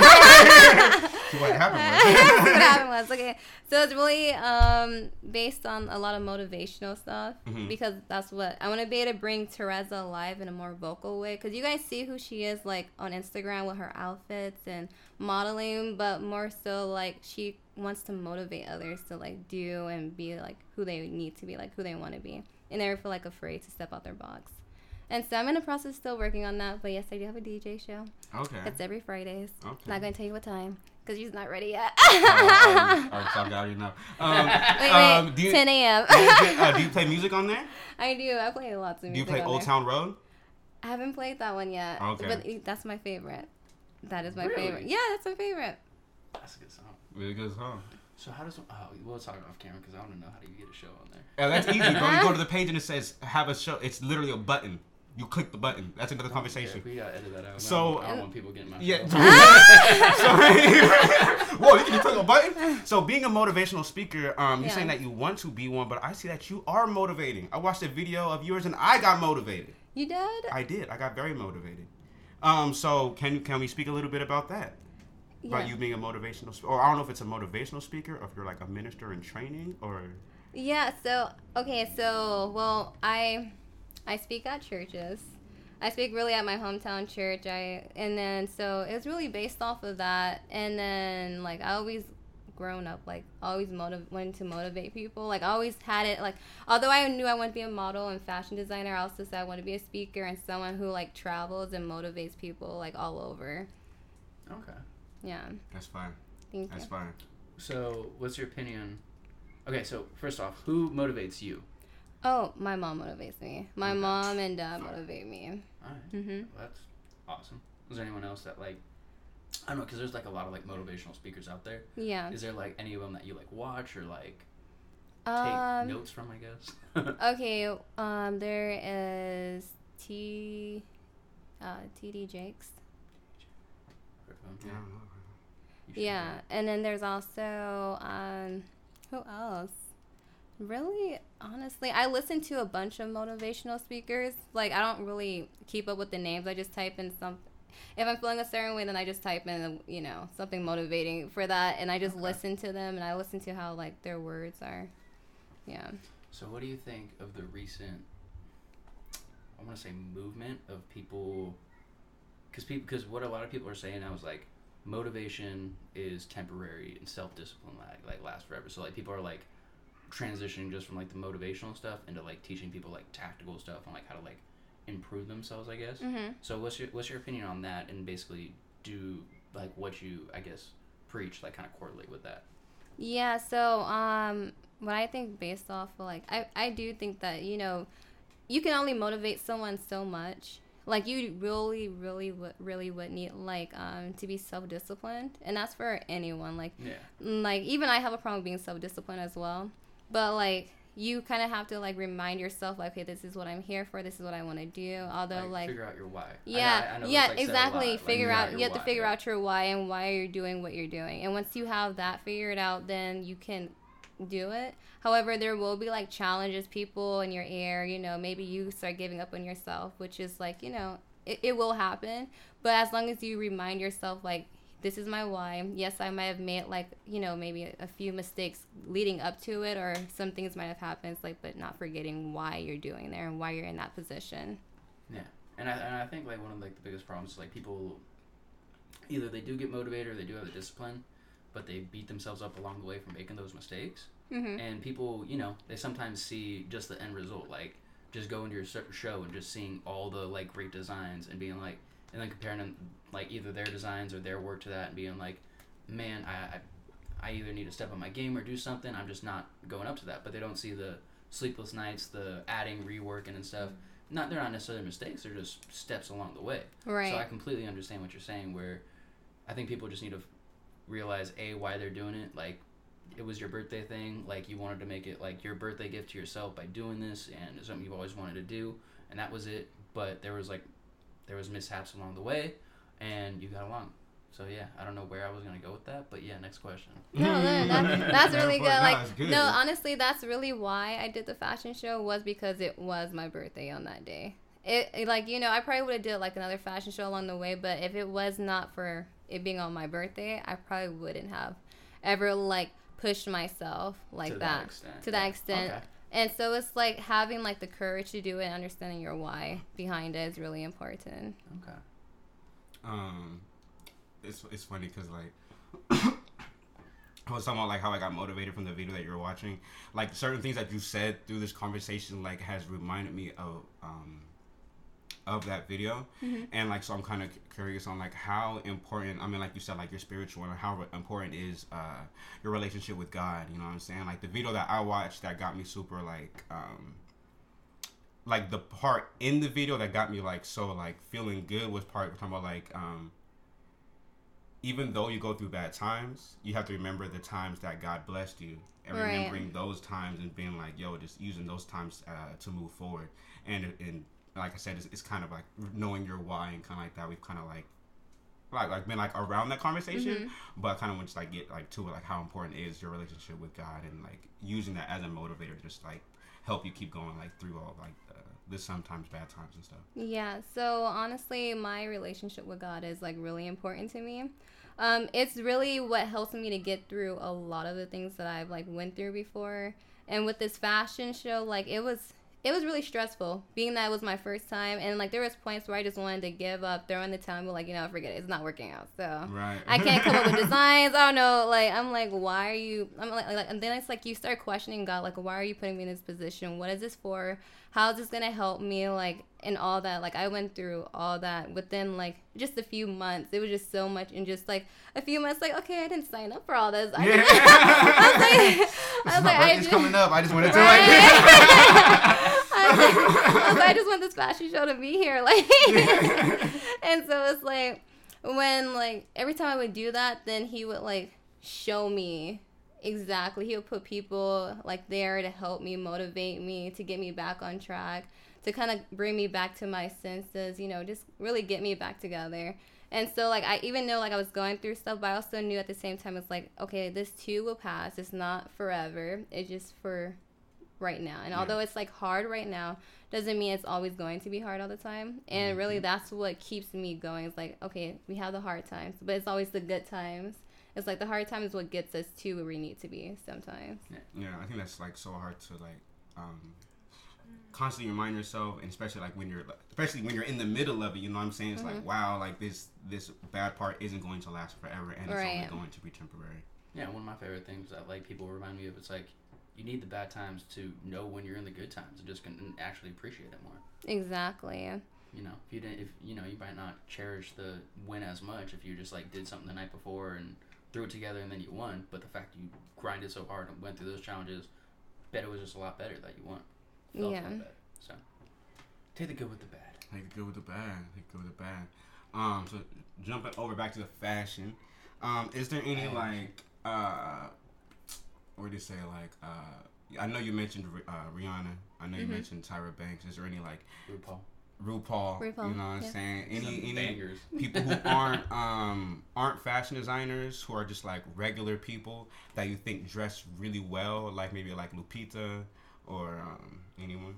What happened was. what happened was okay. So it's really um based on a lot of motivational stuff Mhm. because that's what I want to be able to bring Tereza alive in a more vocal way. Because you guys see who she is like on Instagram with her outfits and modeling, but more so like she wants to motivate others to like do and be like who they need to be, like who they want to be, and never feel like afraid to step out their box. And so I'm in the process still working on that, but yes, I do have a DJ show. Okay. It's every Fridays. Okay. Not gonna tell you what time because she's not ready yet. Oh, oh, oh, sorry, I already know. Um, wait, wait, um, do you, 10 a.m. uh, do you play music on there? I do. I play lots of music. Do you play on Old there. Town Road? I haven't played that one yet. Okay. But that's my favorite. That is my Really? favorite. Yeah, that's my favorite. That's a good song. Really good song. So how does oh we'll talk off camera because I want to know how do you get a show on there. Yeah, that's easy, bro. You go to the page and it says have a show. It's literally a button. You click the button. That's another Yeah, conversation. we gotta edit that out. So- I don't, I don't want people getting my Yeah. so, whoa, you can click a button. So, being a motivational speaker, um, you're Yeah. saying that you want to be one, but I see that you are motivating. I watched a video of yours and I got motivated. You did? I did. I got very motivated. Um, so can can we speak a little bit about that? About you being a motivational, sp- or I don't know if it's a motivational speaker, or if you're like a minister in training, or Yeah, so okay, so well, I I speak at churches. I speak really at my hometown church. I and then so it was really based off of that. And then like I always grown up like always motiv- wanted to motivate people. Like I always had it like although I knew I wanted to be a model and fashion designer, I also said I want to be a speaker and someone who like travels and motivates people like all over. Okay. Yeah. that's fine. Thank That's you. fine. So what's your opinion? Okay, so first off, who motivates you? Oh, my mom motivates me. My Okay. mom and dad motivate me. All right. Mhm. That's awesome. Is there anyone else that like? I don't know, because there's like a lot of like motivational speakers out there. Yeah. Is there like any of them that you like watch or like take Um notes from? I guess. Okay, um, there is T, uh, TD Jakes. Heard of them? Yeah, I don't know. You should Yeah, and then there's also, um, who else? Really, honestly, I listen to a bunch of motivational speakers. Like, I don't really keep up with the names. I just type in some. If I'm feeling a certain way, then I just type in, you know, something motivating for that, and I just Okay. listen to them, and I listen to how like their words are. Yeah. So what do you think of the recent I want to say movement of people, because people because what a lot of people are saying now is like motivation is temporary and self discipline like like lasts forever. So like people are like transitioning just from like the motivational stuff into like teaching people like tactical stuff on like how to like improve themselves. I guess. Mm-hmm. So what's your what's your opinion on that? And basically do like what you I guess preach like kind of correlate with that. Yeah, so um what I think based off of like I I do think that, you know, you can only motivate someone so much. Like you really really would really would need like um to be self-disciplined and that's for anyone like Yeah. like even I have a problem being self-disciplined as well. But like you kind of have to like remind yourself like okay this is what I'm here for this is what I want to do although like figure out your why. Yeah, I- I know yeah, like, exactly. like, figure figure out. You have to figure yeah. out your why and why you're doing what you're doing. And once you have that figured out, then you can do it. However, there will be like challenges, people in your ear. You know, maybe you start giving up on yourself, which is like you know, it, it will happen. But as long as you remind yourself, like this is my why. Yes, I might have made like you know maybe a, a few mistakes leading up to it, or some things might have happened. It's like, but not forgetting why you're doing there and why you're in that position. Yeah, and I, and I think like one of like the biggest problems is like people either they do get motivated or they do have the discipline, but they beat themselves up along the way from making those mistakes. Mm-hmm. And people, you know, they sometimes see just the end result, like just going to your show and just seeing all the like great designs and being like, and then comparing them like either their designs or their work to that and being like, man, I, I, I either need to step on my game or do something. I'm just not going up to that. But they don't see the sleepless nights, the adding, reworking and stuff. Not they're not necessarily mistakes. They're just steps along the way. Right. So I completely understand what you're saying. Where I think people just need to realize a why they're doing it. Like it was your birthday thing. Like you wanted to make it like your birthday gift to yourself by doing this, and it's something you've always wanted to do, and that was it. But there was like there was mishaps along the way, and you got along. So yeah, I don't know where I was gonna go with that, but yeah, next question. No, no, that, that's really good. Like, good. no, honestly, that's really why I did the fashion show was because it was my birthday on that day. It, it- like you know, I probably would have did like another fashion show along the way, but if it was not for it being on my birthday, I probably wouldn't have ever like pushed myself like To that, that extent, to that yeah. extent. Okay. And so it's like having like the courage to do it, and understanding your why behind it is really important. Okay. um, it's it's funny because like I was talking about like how I got motivated from the video that you're watching. Like certain things that you said through this conversation like has reminded me of um of that video. And like so i'm kind of curious on like how important i mean like you said like your spiritual and how important is uh your relationship with god you know what i'm saying? Like the video that i watched that got me super like um like the part in the video that got me like so like feeling good was part talking about like um even though you go through bad times you have to remember the times that god blessed you and Right. remembering those times and being like yo just using those times uh, to move forward. And and like i said it's, it's kind of like knowing your why and kind of like that we've kind of like like like been like around that conversation but kind of want to like get like to it like how important is your relationship with god and like using that as a motivator to just like help you keep going like through all like the, the sometimes bad times and stuff Yeah, so honestly, my relationship with God is like really important to me. Um, it's really what helps me to get through a lot of the things that I've like went through before. And with this fashion show, like it was it was really stressful, being that it was my first time and like there was points where I just wanted to give up, throw in the towel, and be like, you know, forget it, it's not working out. So right I can't come up with designs. I don't know. Like I'm like, why are you? I'm like, like, and then it's like you start questioning God. Like, why are you putting me in this position? What is this for? How is this gonna help me? Like, and all that. Like, I went through all that within like just a few months. It was just so much, and just like a few months. Like, okay, I didn't sign up for all this. I, Yeah. I was like, I was like, I just, coming up i just wanted to Right. like I was like, I was like, I just want this fashion show to be here, like. and so it's like when like every time I would do that, then he would like show me exactly. He would put people like there to help me, motivate me, to get me back on track, to kind of bring me back to my senses. You know, just really get me back together. And so like I even know like I was going through stuff, but I also knew at the same time it's like okay, this too will pass. It's not forever. It's just for right now. And although it's like hard right now, doesn't mean it's always going to be hard all the time. And really mm-hmm. that's what keeps me going. It's like, okay, we have the hard times, but it's always the good times. It's like the hard times is what gets us to where we need to be sometimes. yeah i think that's like so hard to like um constantly remind yourself, and especially like when you're, especially when you're in the middle of it, you know what I'm saying? It's Mm-hmm. like, wow, like this this bad part isn't going to last forever, and it's Right. only going to be temporary. Yeah, one of my favorite things that like people remind me of it's like you need the bad times to know when you're in the good times and just can actually appreciate it more. Exactly. You know, if you didn't, if you know, you might not cherish the win as much if you just like did something the night before and threw it together and then you won. But the fact you grinded so hard and went through those challenges, bet it was just a lot better that you won. Felt Yeah. So take the good with the bad. Take the good with the bad. Take the good with the bad. Um, so jumping over back to the fashion, um, is there any Fashion. like uh, what do you say like uh, I know you mentioned uh, Rihanna. I know you Mm-hmm. mentioned Tyra Banks. Is there any like RuPaul. RuPaul? RuPaul, You know what I'm yeah. saying? Some Any any bangers. people who aren't um aren't fashion designers who are just like regular people that you think dress really well, like maybe like Lupita or um, anyone.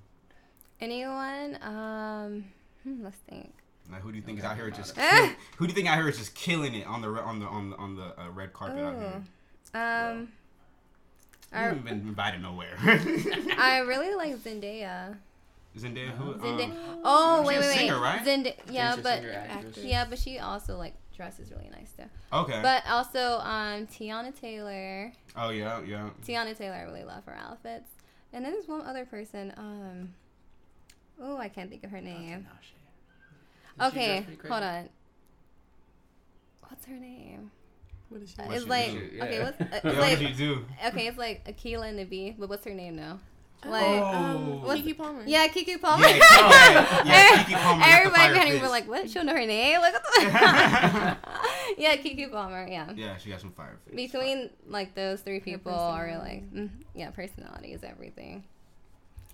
Anyone? Um, hmm, let's think. Like who do you think is out here just kill, who do you think out here is just killing it on the re- on the on the on the uh, red carpet out here? Um, You I, haven't been invited nowhere. I really like Zendaya. Zendaya, who? Zendaya. Um, Oh she's wait, wait, wait. singer, right? Zendaya. Yeah, she's a but singer, yeah, but she also like dresses really nice too. okay. But also, um, Teyana Taylor. oh yeah, yeah. Teyana Taylor, I really love her outfits. And then there's one other person. Um, oh, I can't think of her name. Okay, hold on. What's her name? What is she? Uh, it's she like do? Okay, what's uh, Yeah, it's what like did you do? okay, it's like Akeelah and the Bee, but what's her name now? Like Oh. Um, What's- Keke Palmer. yeah, Keke Palmer. Yeah, Kiki- yeah, Keke Palmer got the Everybody fire behind me were like, "What? She'll know her name." Like, what the- yeah, Keke Palmer. Yeah. Yeah, she got some fire. face. Between like those three people are like, personality. mm, yeah, personality is everything.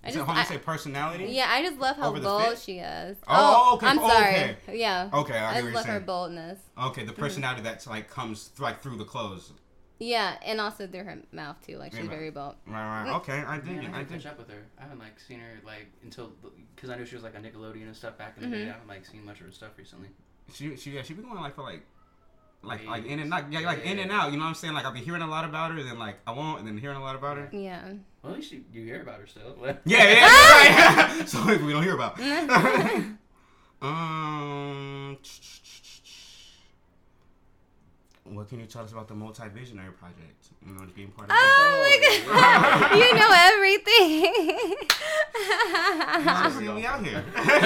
I just, it to I- say personality? yeah, I just love how bold fit? she is. Oh, okay. I'm Oh, sorry. okay. Yeah. Okay, I, I just you're love her boldness. Okay, the personality that's like comes th- like through the clothes. Yeah, and also through her mouth too. Like she's Yeah, very bold. Right, right. Okay, I dig Yeah, it. I I need to dig. catch up with her. I haven't like seen her like until because I knew she was like a Nickelodeon and stuff back in the day. I haven't like seen much of her stuff recently. She, she, yeah, she been going like for like, like, Waves. like in and out, yeah, like in and out. You know what I'm saying? Like I'll be hearing a lot about her, and then like I won't, and then hearing a lot about her. Yeah. Well, at least you, you hear about her still. Yeah, yeah, yeah, right. so we don't hear about. um, what can you tell us about the multi-visionary project? You know, just being part of oh it. Oh my god! you know everything. You see me out here. yes,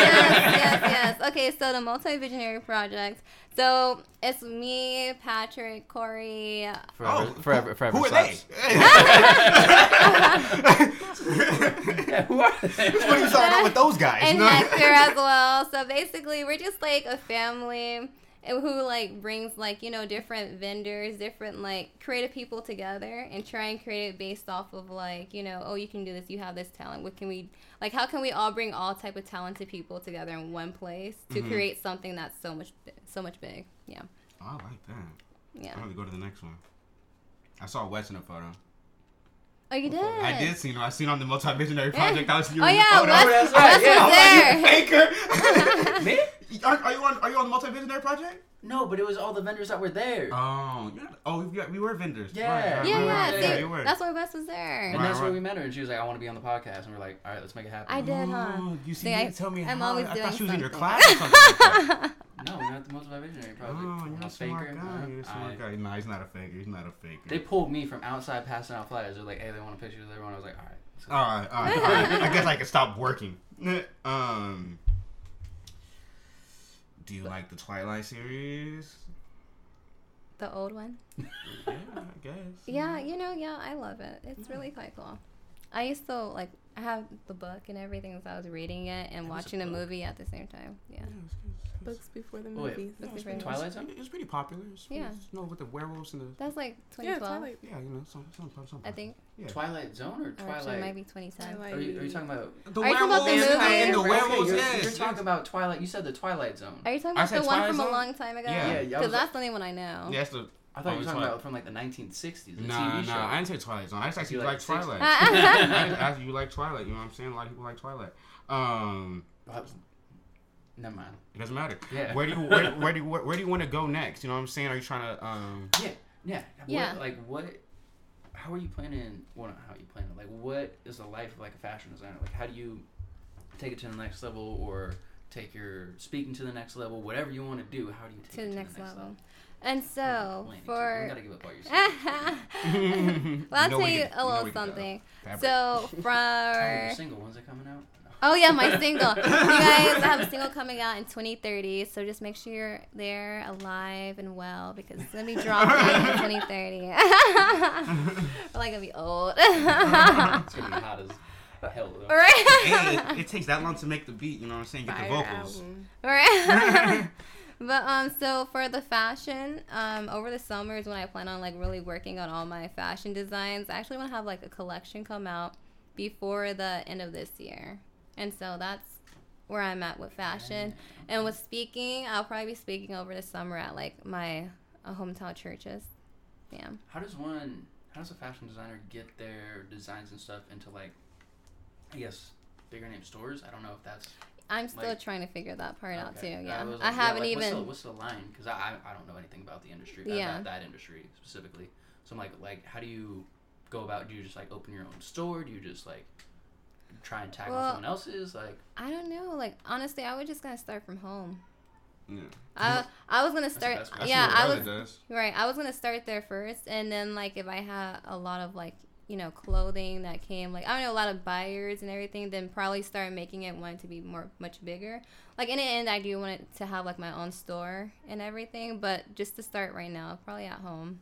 yes, yes. Okay, so the multi-visionary project. So it's me, Patrick, Corey. Forever, Oh, forever, who, forever. Who are they? yeah, who are they? what are you starting out with those guys? and you? Hector as well. So basically, we're just like a family who like brings like you know different vendors, different like creative people together and try and create it based off of like you know oh you can do this, you have this talent. What can we like? How can we all bring all type of talented people together in one place to Mhm. create something that's so much so much big? Yeah, Oh, I like that. yeah. I'm gonna go to the next one. I saw Wes in a photo. Oh, you did. I did see him. I seen on the multi-visionary project. I was Oh yeah, photo. Wes, that's right. Wes Yeah, was was there. like, you faker. Me? Are, are you on? Are you on the multi-visionary project? No, but it was all the vendors that were there. Oh, you're oh, yeah, we were vendors. Yeah. Right, right, Yeah, right, yeah. right. yeah, See, were. that's why Wes was there. and Right, that's where we met her, and she was like, "I want to be on the podcast," and we're like, "All right, let's make it happen." I did, huh? Oh, you see, See, you I- didn't tell me I'm how. always I doing thought she was in your class or something like that. No, we're at the multi-visionary project. Oh, you're a a faker. guy. You're a smart I- guy. No, he's not a faker. He's not a faker. They pulled me from outside passing out flyers. They're like, "Hey, they want a picture of everyone." I was like, "All right." All right, all right, all right. I guess I can stop working. Um, do you like the Twilight series? The old one. Yeah, I guess. Yeah, you know, yeah, I love it. It's really quite cool. I used to like I have the book and everything, so I was reading it and It a watching the movie at the same time. Yeah. Yeah. Books before the Oh, wait. movies. Yeah, it's Twilight pretty- Twilight Zone? It was pretty popular. It's, Yeah. it's, you know, with the werewolves and the That's like 2012, Twilight. yeah, you know, some some some. I think. Yeah. Twilight Zone or Or actually, it Twilight? might be 2010. Are you, are you talking about? The Are you talking about the werewolves movie? and the Okay, werewolves. you're, yes, you're talking about Twilight. You said the Twilight Zone. Are you talking I about said the one Twilight from a long time ago? Yeah. Yeah, yeah, Because was that's the only one I know. Yeah, that's the. I thought you were Oh, talking Twilight. about from like the 1960s. The Nah, TV show. nah, I didn't say Twilight Zone. I just actually You like, like Twilight. Ah, I you like Twilight. You know what I'm saying? A lot of people like Twilight. Um, I was- Never mind. it doesn't matter. Yeah. Where do you where, where do you where, where do you want to go next? You know what I'm saying? Are you trying to um? Yeah, yeah. Yeah. What, like what? How are you planning? Well, not how are you planning. Like, what is the life of like a fashion designer? Like, how do you take it to the next level or take your speaking to the next level, whatever you want to do, how do you take to it the to next the next level. level? And so planning to. You for gotta give up all your secrets. well, I'll know tell you a little we can go. something. So you're single. When's it coming out? Oh yeah, my single. you guys, I have a single coming out in 2030. So just make sure you're there, alive and well, because it's gonna be dropping in 2030. We're like gonna be old. It's gonna be hot as hell though. Right. it, it takes that long to make the beat. You know what I'm saying? Get the vocals. album. Right. but um, so for the fashion, um, over the summer is when I plan on like really working on all my fashion designs. I actually want to have like a collection come out before the end of this year, and so that's where I'm at with fashion. And with speaking, I'll probably be speaking over the summer at like my uh, hometown churches. Yeah. How does one? How does a fashion designer get their designs and stuff into like, I guess, bigger name stores? I don't know if that's. I'm still Like- trying to figure that part out too. okay. Yeah, I like, haven't like, even. What's the, what's the line? Because I, I I don't know anything about the industry. uh, Yeah. That, that industry specifically. So I'm like like how do you go about? Do you just like open your own store? Do you just like try and tackle Well- someone else's? Like I don't know. Like honestly, I was just gonna start from home. Yeah. I I was gonna start. best way. That's yeah, what I was does. right. I was gonna start there first, and then like if I had a lot of like you know clothing that came like I don't know a lot of buyers and everything, then probably start making it want it to be more much bigger. Like in the end, I do want it to have like my own store and everything, but just to start right now, probably at home,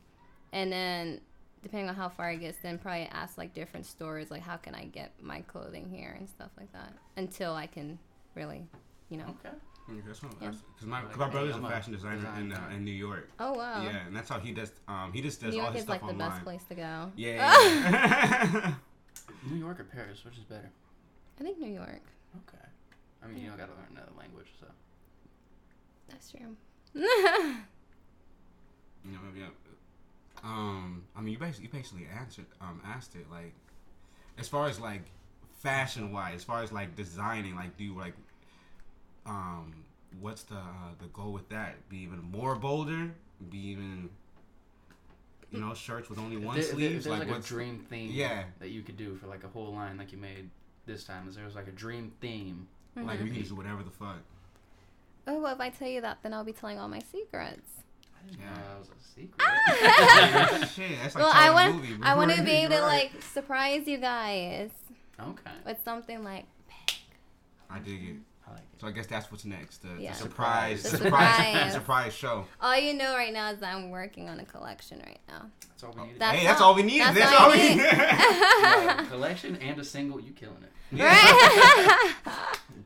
and then depending on how far it gets, then probably ask like different stores like how can I get my clothing here and stuff like that until I can really, you know. okay. Yeah, Yeah. Because my, Like, 'cause my hey, brother's I'm a a fashion designer in uh, in New York. Oh wow. Yeah, and that's how he does. Um, he just does New all York his is stuff like the best place to go. Yeah. yeah. New York or Paris? Which is better? I think New York. Okay. I mean, you don't gotta learn another language, so. That's true. You know, yeah. Um, I mean, you basically, you basically answered, um, asked it like, as far as like fashion wise, as far as like designing, like, do you like, um, what's the uh, the goal with that? Be even more bolder? Be even, you know, shirts with only one If there- if sleeves? there's Like, like, a dream theme Yeah. that you could do for like a whole line like you made this time. Is there was like a dream theme? like Mhm. we can just do whatever the fuck. oh, well, if I tell you that, then I'll be telling all my secrets. I Yeah. that was a secret. Ah! Shit, that's like well, I want movie, I want to be able to like surprise you guys okay. with something like I dig it. I like it. So I guess that's what's next. The, the surprise, The surprise, surprise. surprise, show. all you know right now is that I'm working on a collection right now. That's all we needed. That's hey, that's all- all we needed. that's That's, all all we need. needed. Yeah, collection and a single, you killing it. Right?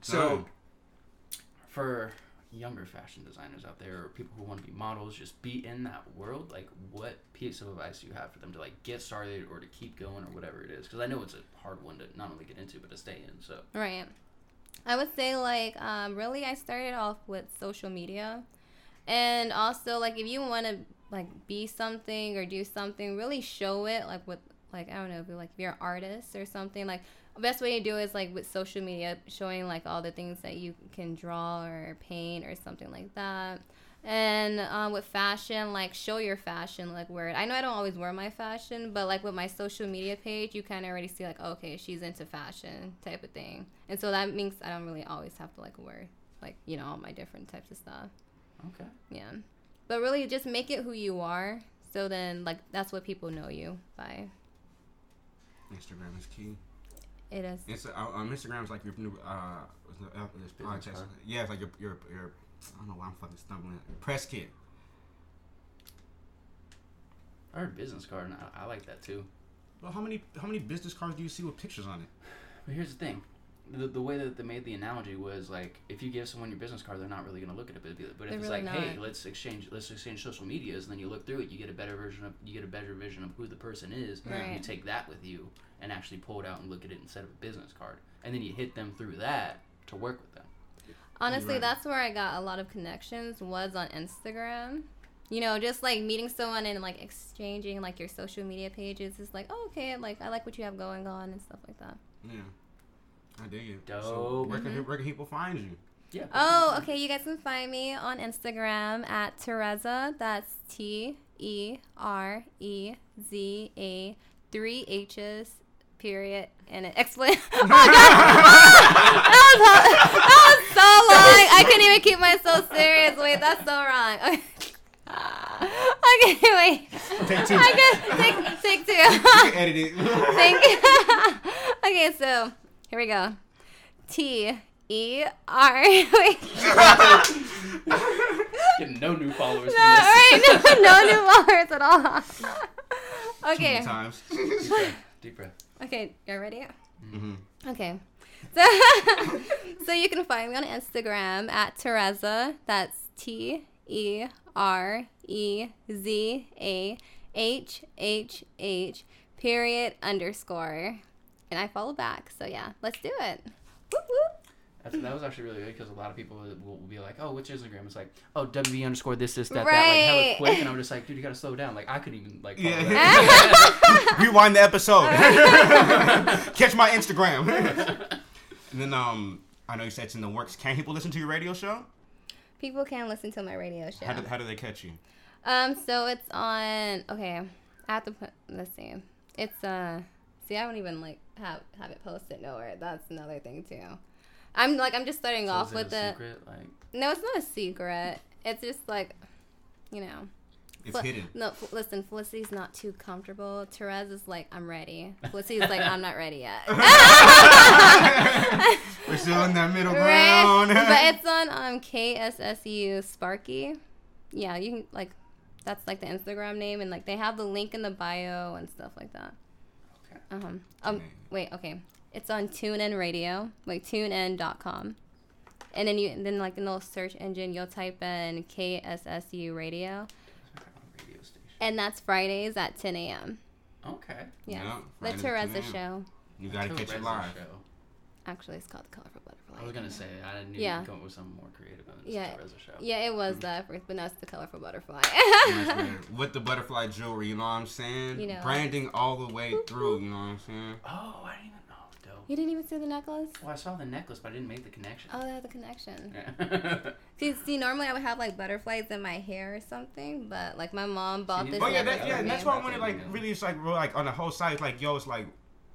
So, for younger fashion designers out there, or people who want to be models, just be in that world. Like, what piece of advice do you have for them to like get started or to keep going or whatever it is? Because I know it's a hard one to not only get into but to stay in. So, Right. I would say like um, really I started off with social media, and also like if you want to like be something or do something, really show it like with like I don't know if like if you're an artist or something like best way to do it is like with social media showing like all the things that you can draw or paint or something like that. And um, with fashion, like show your fashion, like wear it. I know I don't always wear my fashion, but like with my social media page, you kind of already see like, okay, she's into fashion type of thing. And so that means I don't really always have to like wear like you know all my different types of stuff. okay. Yeah, but really just make it who you are. So then like that's what people know you by. Instagram is key. It is. It's uh, um, Instagram is like your new uh, what's the- uh, this podcast. Yeah, it's like your your your. I don't know why I'm fucking stumbling. Press kit. I heard business card, and I, I like that too. Well, how many how many business cards do you see with pictures on it? But here's the thing. The, the way that they made the analogy was like if you give someone your business card, they're not really gonna look at it. But, but if They're it's really like, hey, let's exchange, let's exchange social medias, and then you look through it, you get a better version of, you get a better vision of who the person is. and You take that with you and actually pull it out and look at it instead of a business card, and then you hit them through that to work with them. Honestly, Right. that's where I got a lot of connections was on Instagram. You know, just like meeting someone and like exchanging like your social media pages is like, oh, okay, like I like what you have going on and stuff like that. Yeah, I dig it. So Dope. where can mm-hmm. where can people find you? Yeah. Oh, okay. You guys can find me on Instagram at Tereza. That's T E R E Z A three H's period and an explanation. Oh god, that, was, that was so long. I couldn't even keep myself serious. Wait, that's so wrong. Okay. Okay, wait. Take two. I can take take two. You can edit it. Thank you. okay, so here we go. T E R. Getting no new followers No, from this. right? No, no new followers at all. Two Okay. times. Deep breath. Deep breath. Okay, you ready? hmm Okay. So, so you can find me on Instagram at Tereza. That's T E R E Z A H H H period underscore. And I follow back. So yeah, let's do it. Whoop, whoop. That's, that was actually really good because a lot of people will, will be like, "Oh, which Instagram?" It's like, "Oh, WV underscore this this that that like Right. hella quick," and I'm just like, "Dude, you gotta slow down." Like I could even like Yeah. that. Rewind the episode. Catch my Instagram. and then um, I know you said it's in the works. Can people listen to your radio show? People can listen to my radio show. How do, how do they catch you? Um, so it's on. Okay, I have to put. Let's see. It's uh. See, I don't even like have have it posted nowhere. That's another thing too. I'm like I'm just starting So off is it with a the. secret? Like, No, it's not a secret. It's just like, you know. It's Fel- hidden. No, F- listen, Felicity's not too comfortable. Therese is like, I'm ready. Felicity's like, I'm not ready yet. We're still in that middle right? ground. but it's on um KSSU Sparky. Yeah, you can like, that's like the Instagram name, and like they have the link in the bio and stuff like that. Okay. Uh-huh. Um, wait, okay. It's on TuneIn Radio, like tunein.com. And then you then like in the little search engine you'll type in KSSU radio. Radio station. And that's Fridays at 10 a.m. Okay. Yeah. Yeah, the Tereza show. you gotta catch it live. Show. Actually, it's called the Colorful Butterfly. I was gonna say I didn't need Yeah. to come up with something more creative than just Yeah. Tereza show. Yeah, it was hmm. that first, but now it's the Colorful Butterfly. With the butterfly jewelry, you know what I'm saying? You know. Branding all the way through, you know what I'm saying? Oh, I didn't even know. Dope. you didn't even see the necklace? Well, I saw the necklace, but I didn't make the connection. Oh, that's a connection. Yeah. See, see, normally I would have like butterflies in my hair or something, but like my mom bought you this. Oh yeah, that, yeah, for and me. that's why I wanted like really it's like real like on the whole side it's like yo it's like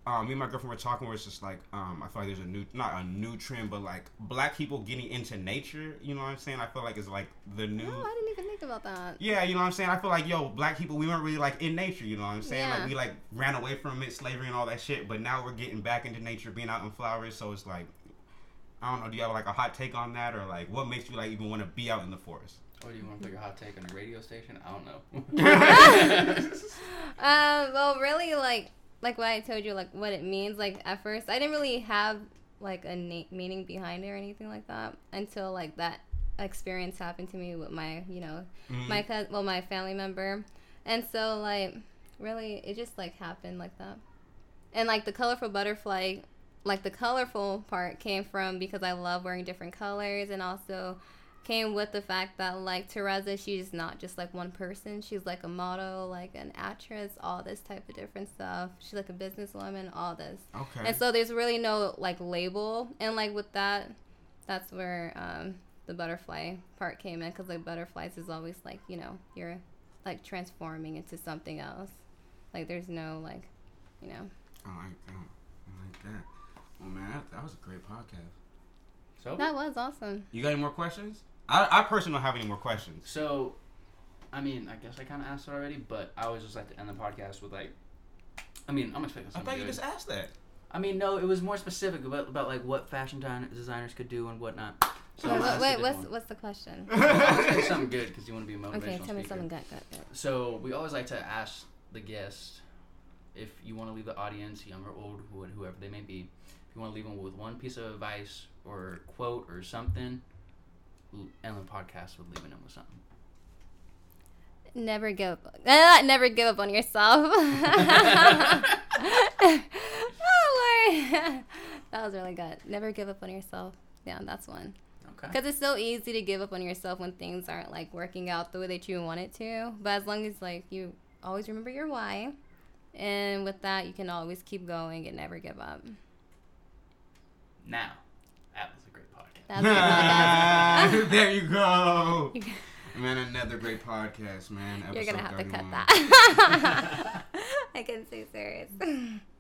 um me and my girlfriend were talking where it's just like um I feel like there's a new not a new trend but like black people getting into nature you know what I'm saying I feel like it's like the new No, I didn't even think about that. yeah you know what I'm saying I feel like yo black people we weren't really like in nature you know what I'm saying Yeah. like we like ran away from it slavery and all that shit but now we're getting back into nature being out in flowers so it's like I don't know do you have like a hot take on that or like what makes you like even want to be out in the forest Or do you want to put your hot take on a radio station? I don't know. Um, well, really, like, like what I told you, like what it means. Like at first, I didn't really have like a na- meaning behind it or anything like that until like that experience happened to me with my, you know, Mm-hmm. my cousin, well, my family member, and so like, really, it just like happened like that, and like the colorful butterfly. Like the colorful part came from because I love wearing different colors and also came with the fact that like Tereza, she's not just like one person. She's like a model, like an actress, all this type of different stuff. She's like a businesswoman, all this. okay And so there's really no like label, and like with that, that's where um, the butterfly part came in because like butterflies is always like you know you're like transforming into something else. Like there's no like, you know. I like that I like that well man that, that was a great podcast. so, That was awesome. You got any more questions? I, I personally don't have any more questions. so, I mean, I guess I kind of asked it already, but I always just like to end the podcast with like, I mean, I'm expecting I something thought you good. just asked that. I mean, no, it was more specific about, about like what fashion di- designers could do and whatnot. So I'm wait, gonna ask a wait what's one. what's the question? Well, I'll something good because you want to be a motivational Okay, tell me speaker. something good, good, good. So we always like to ask the guest if you want to leave the audience, young or old, who- whoever they may be, if you want to leave them with one piece of advice or quote or something, l- end the podcast with leaving them with something. Never give up. Uh, never give up on yourself. oh Lord, that was really good. Never give up on yourself. Yeah, that's one. Okay. Because it's so easy to give up on yourself when things aren't like working out the way that you want it to. But as long as like you always remember your why, and with that you can always keep going and never give up. Now, that was a great podcast. That's the podcast. there you go. Man, another great podcast, man. You're gonna Episode have to cut 31. that. I can say serious.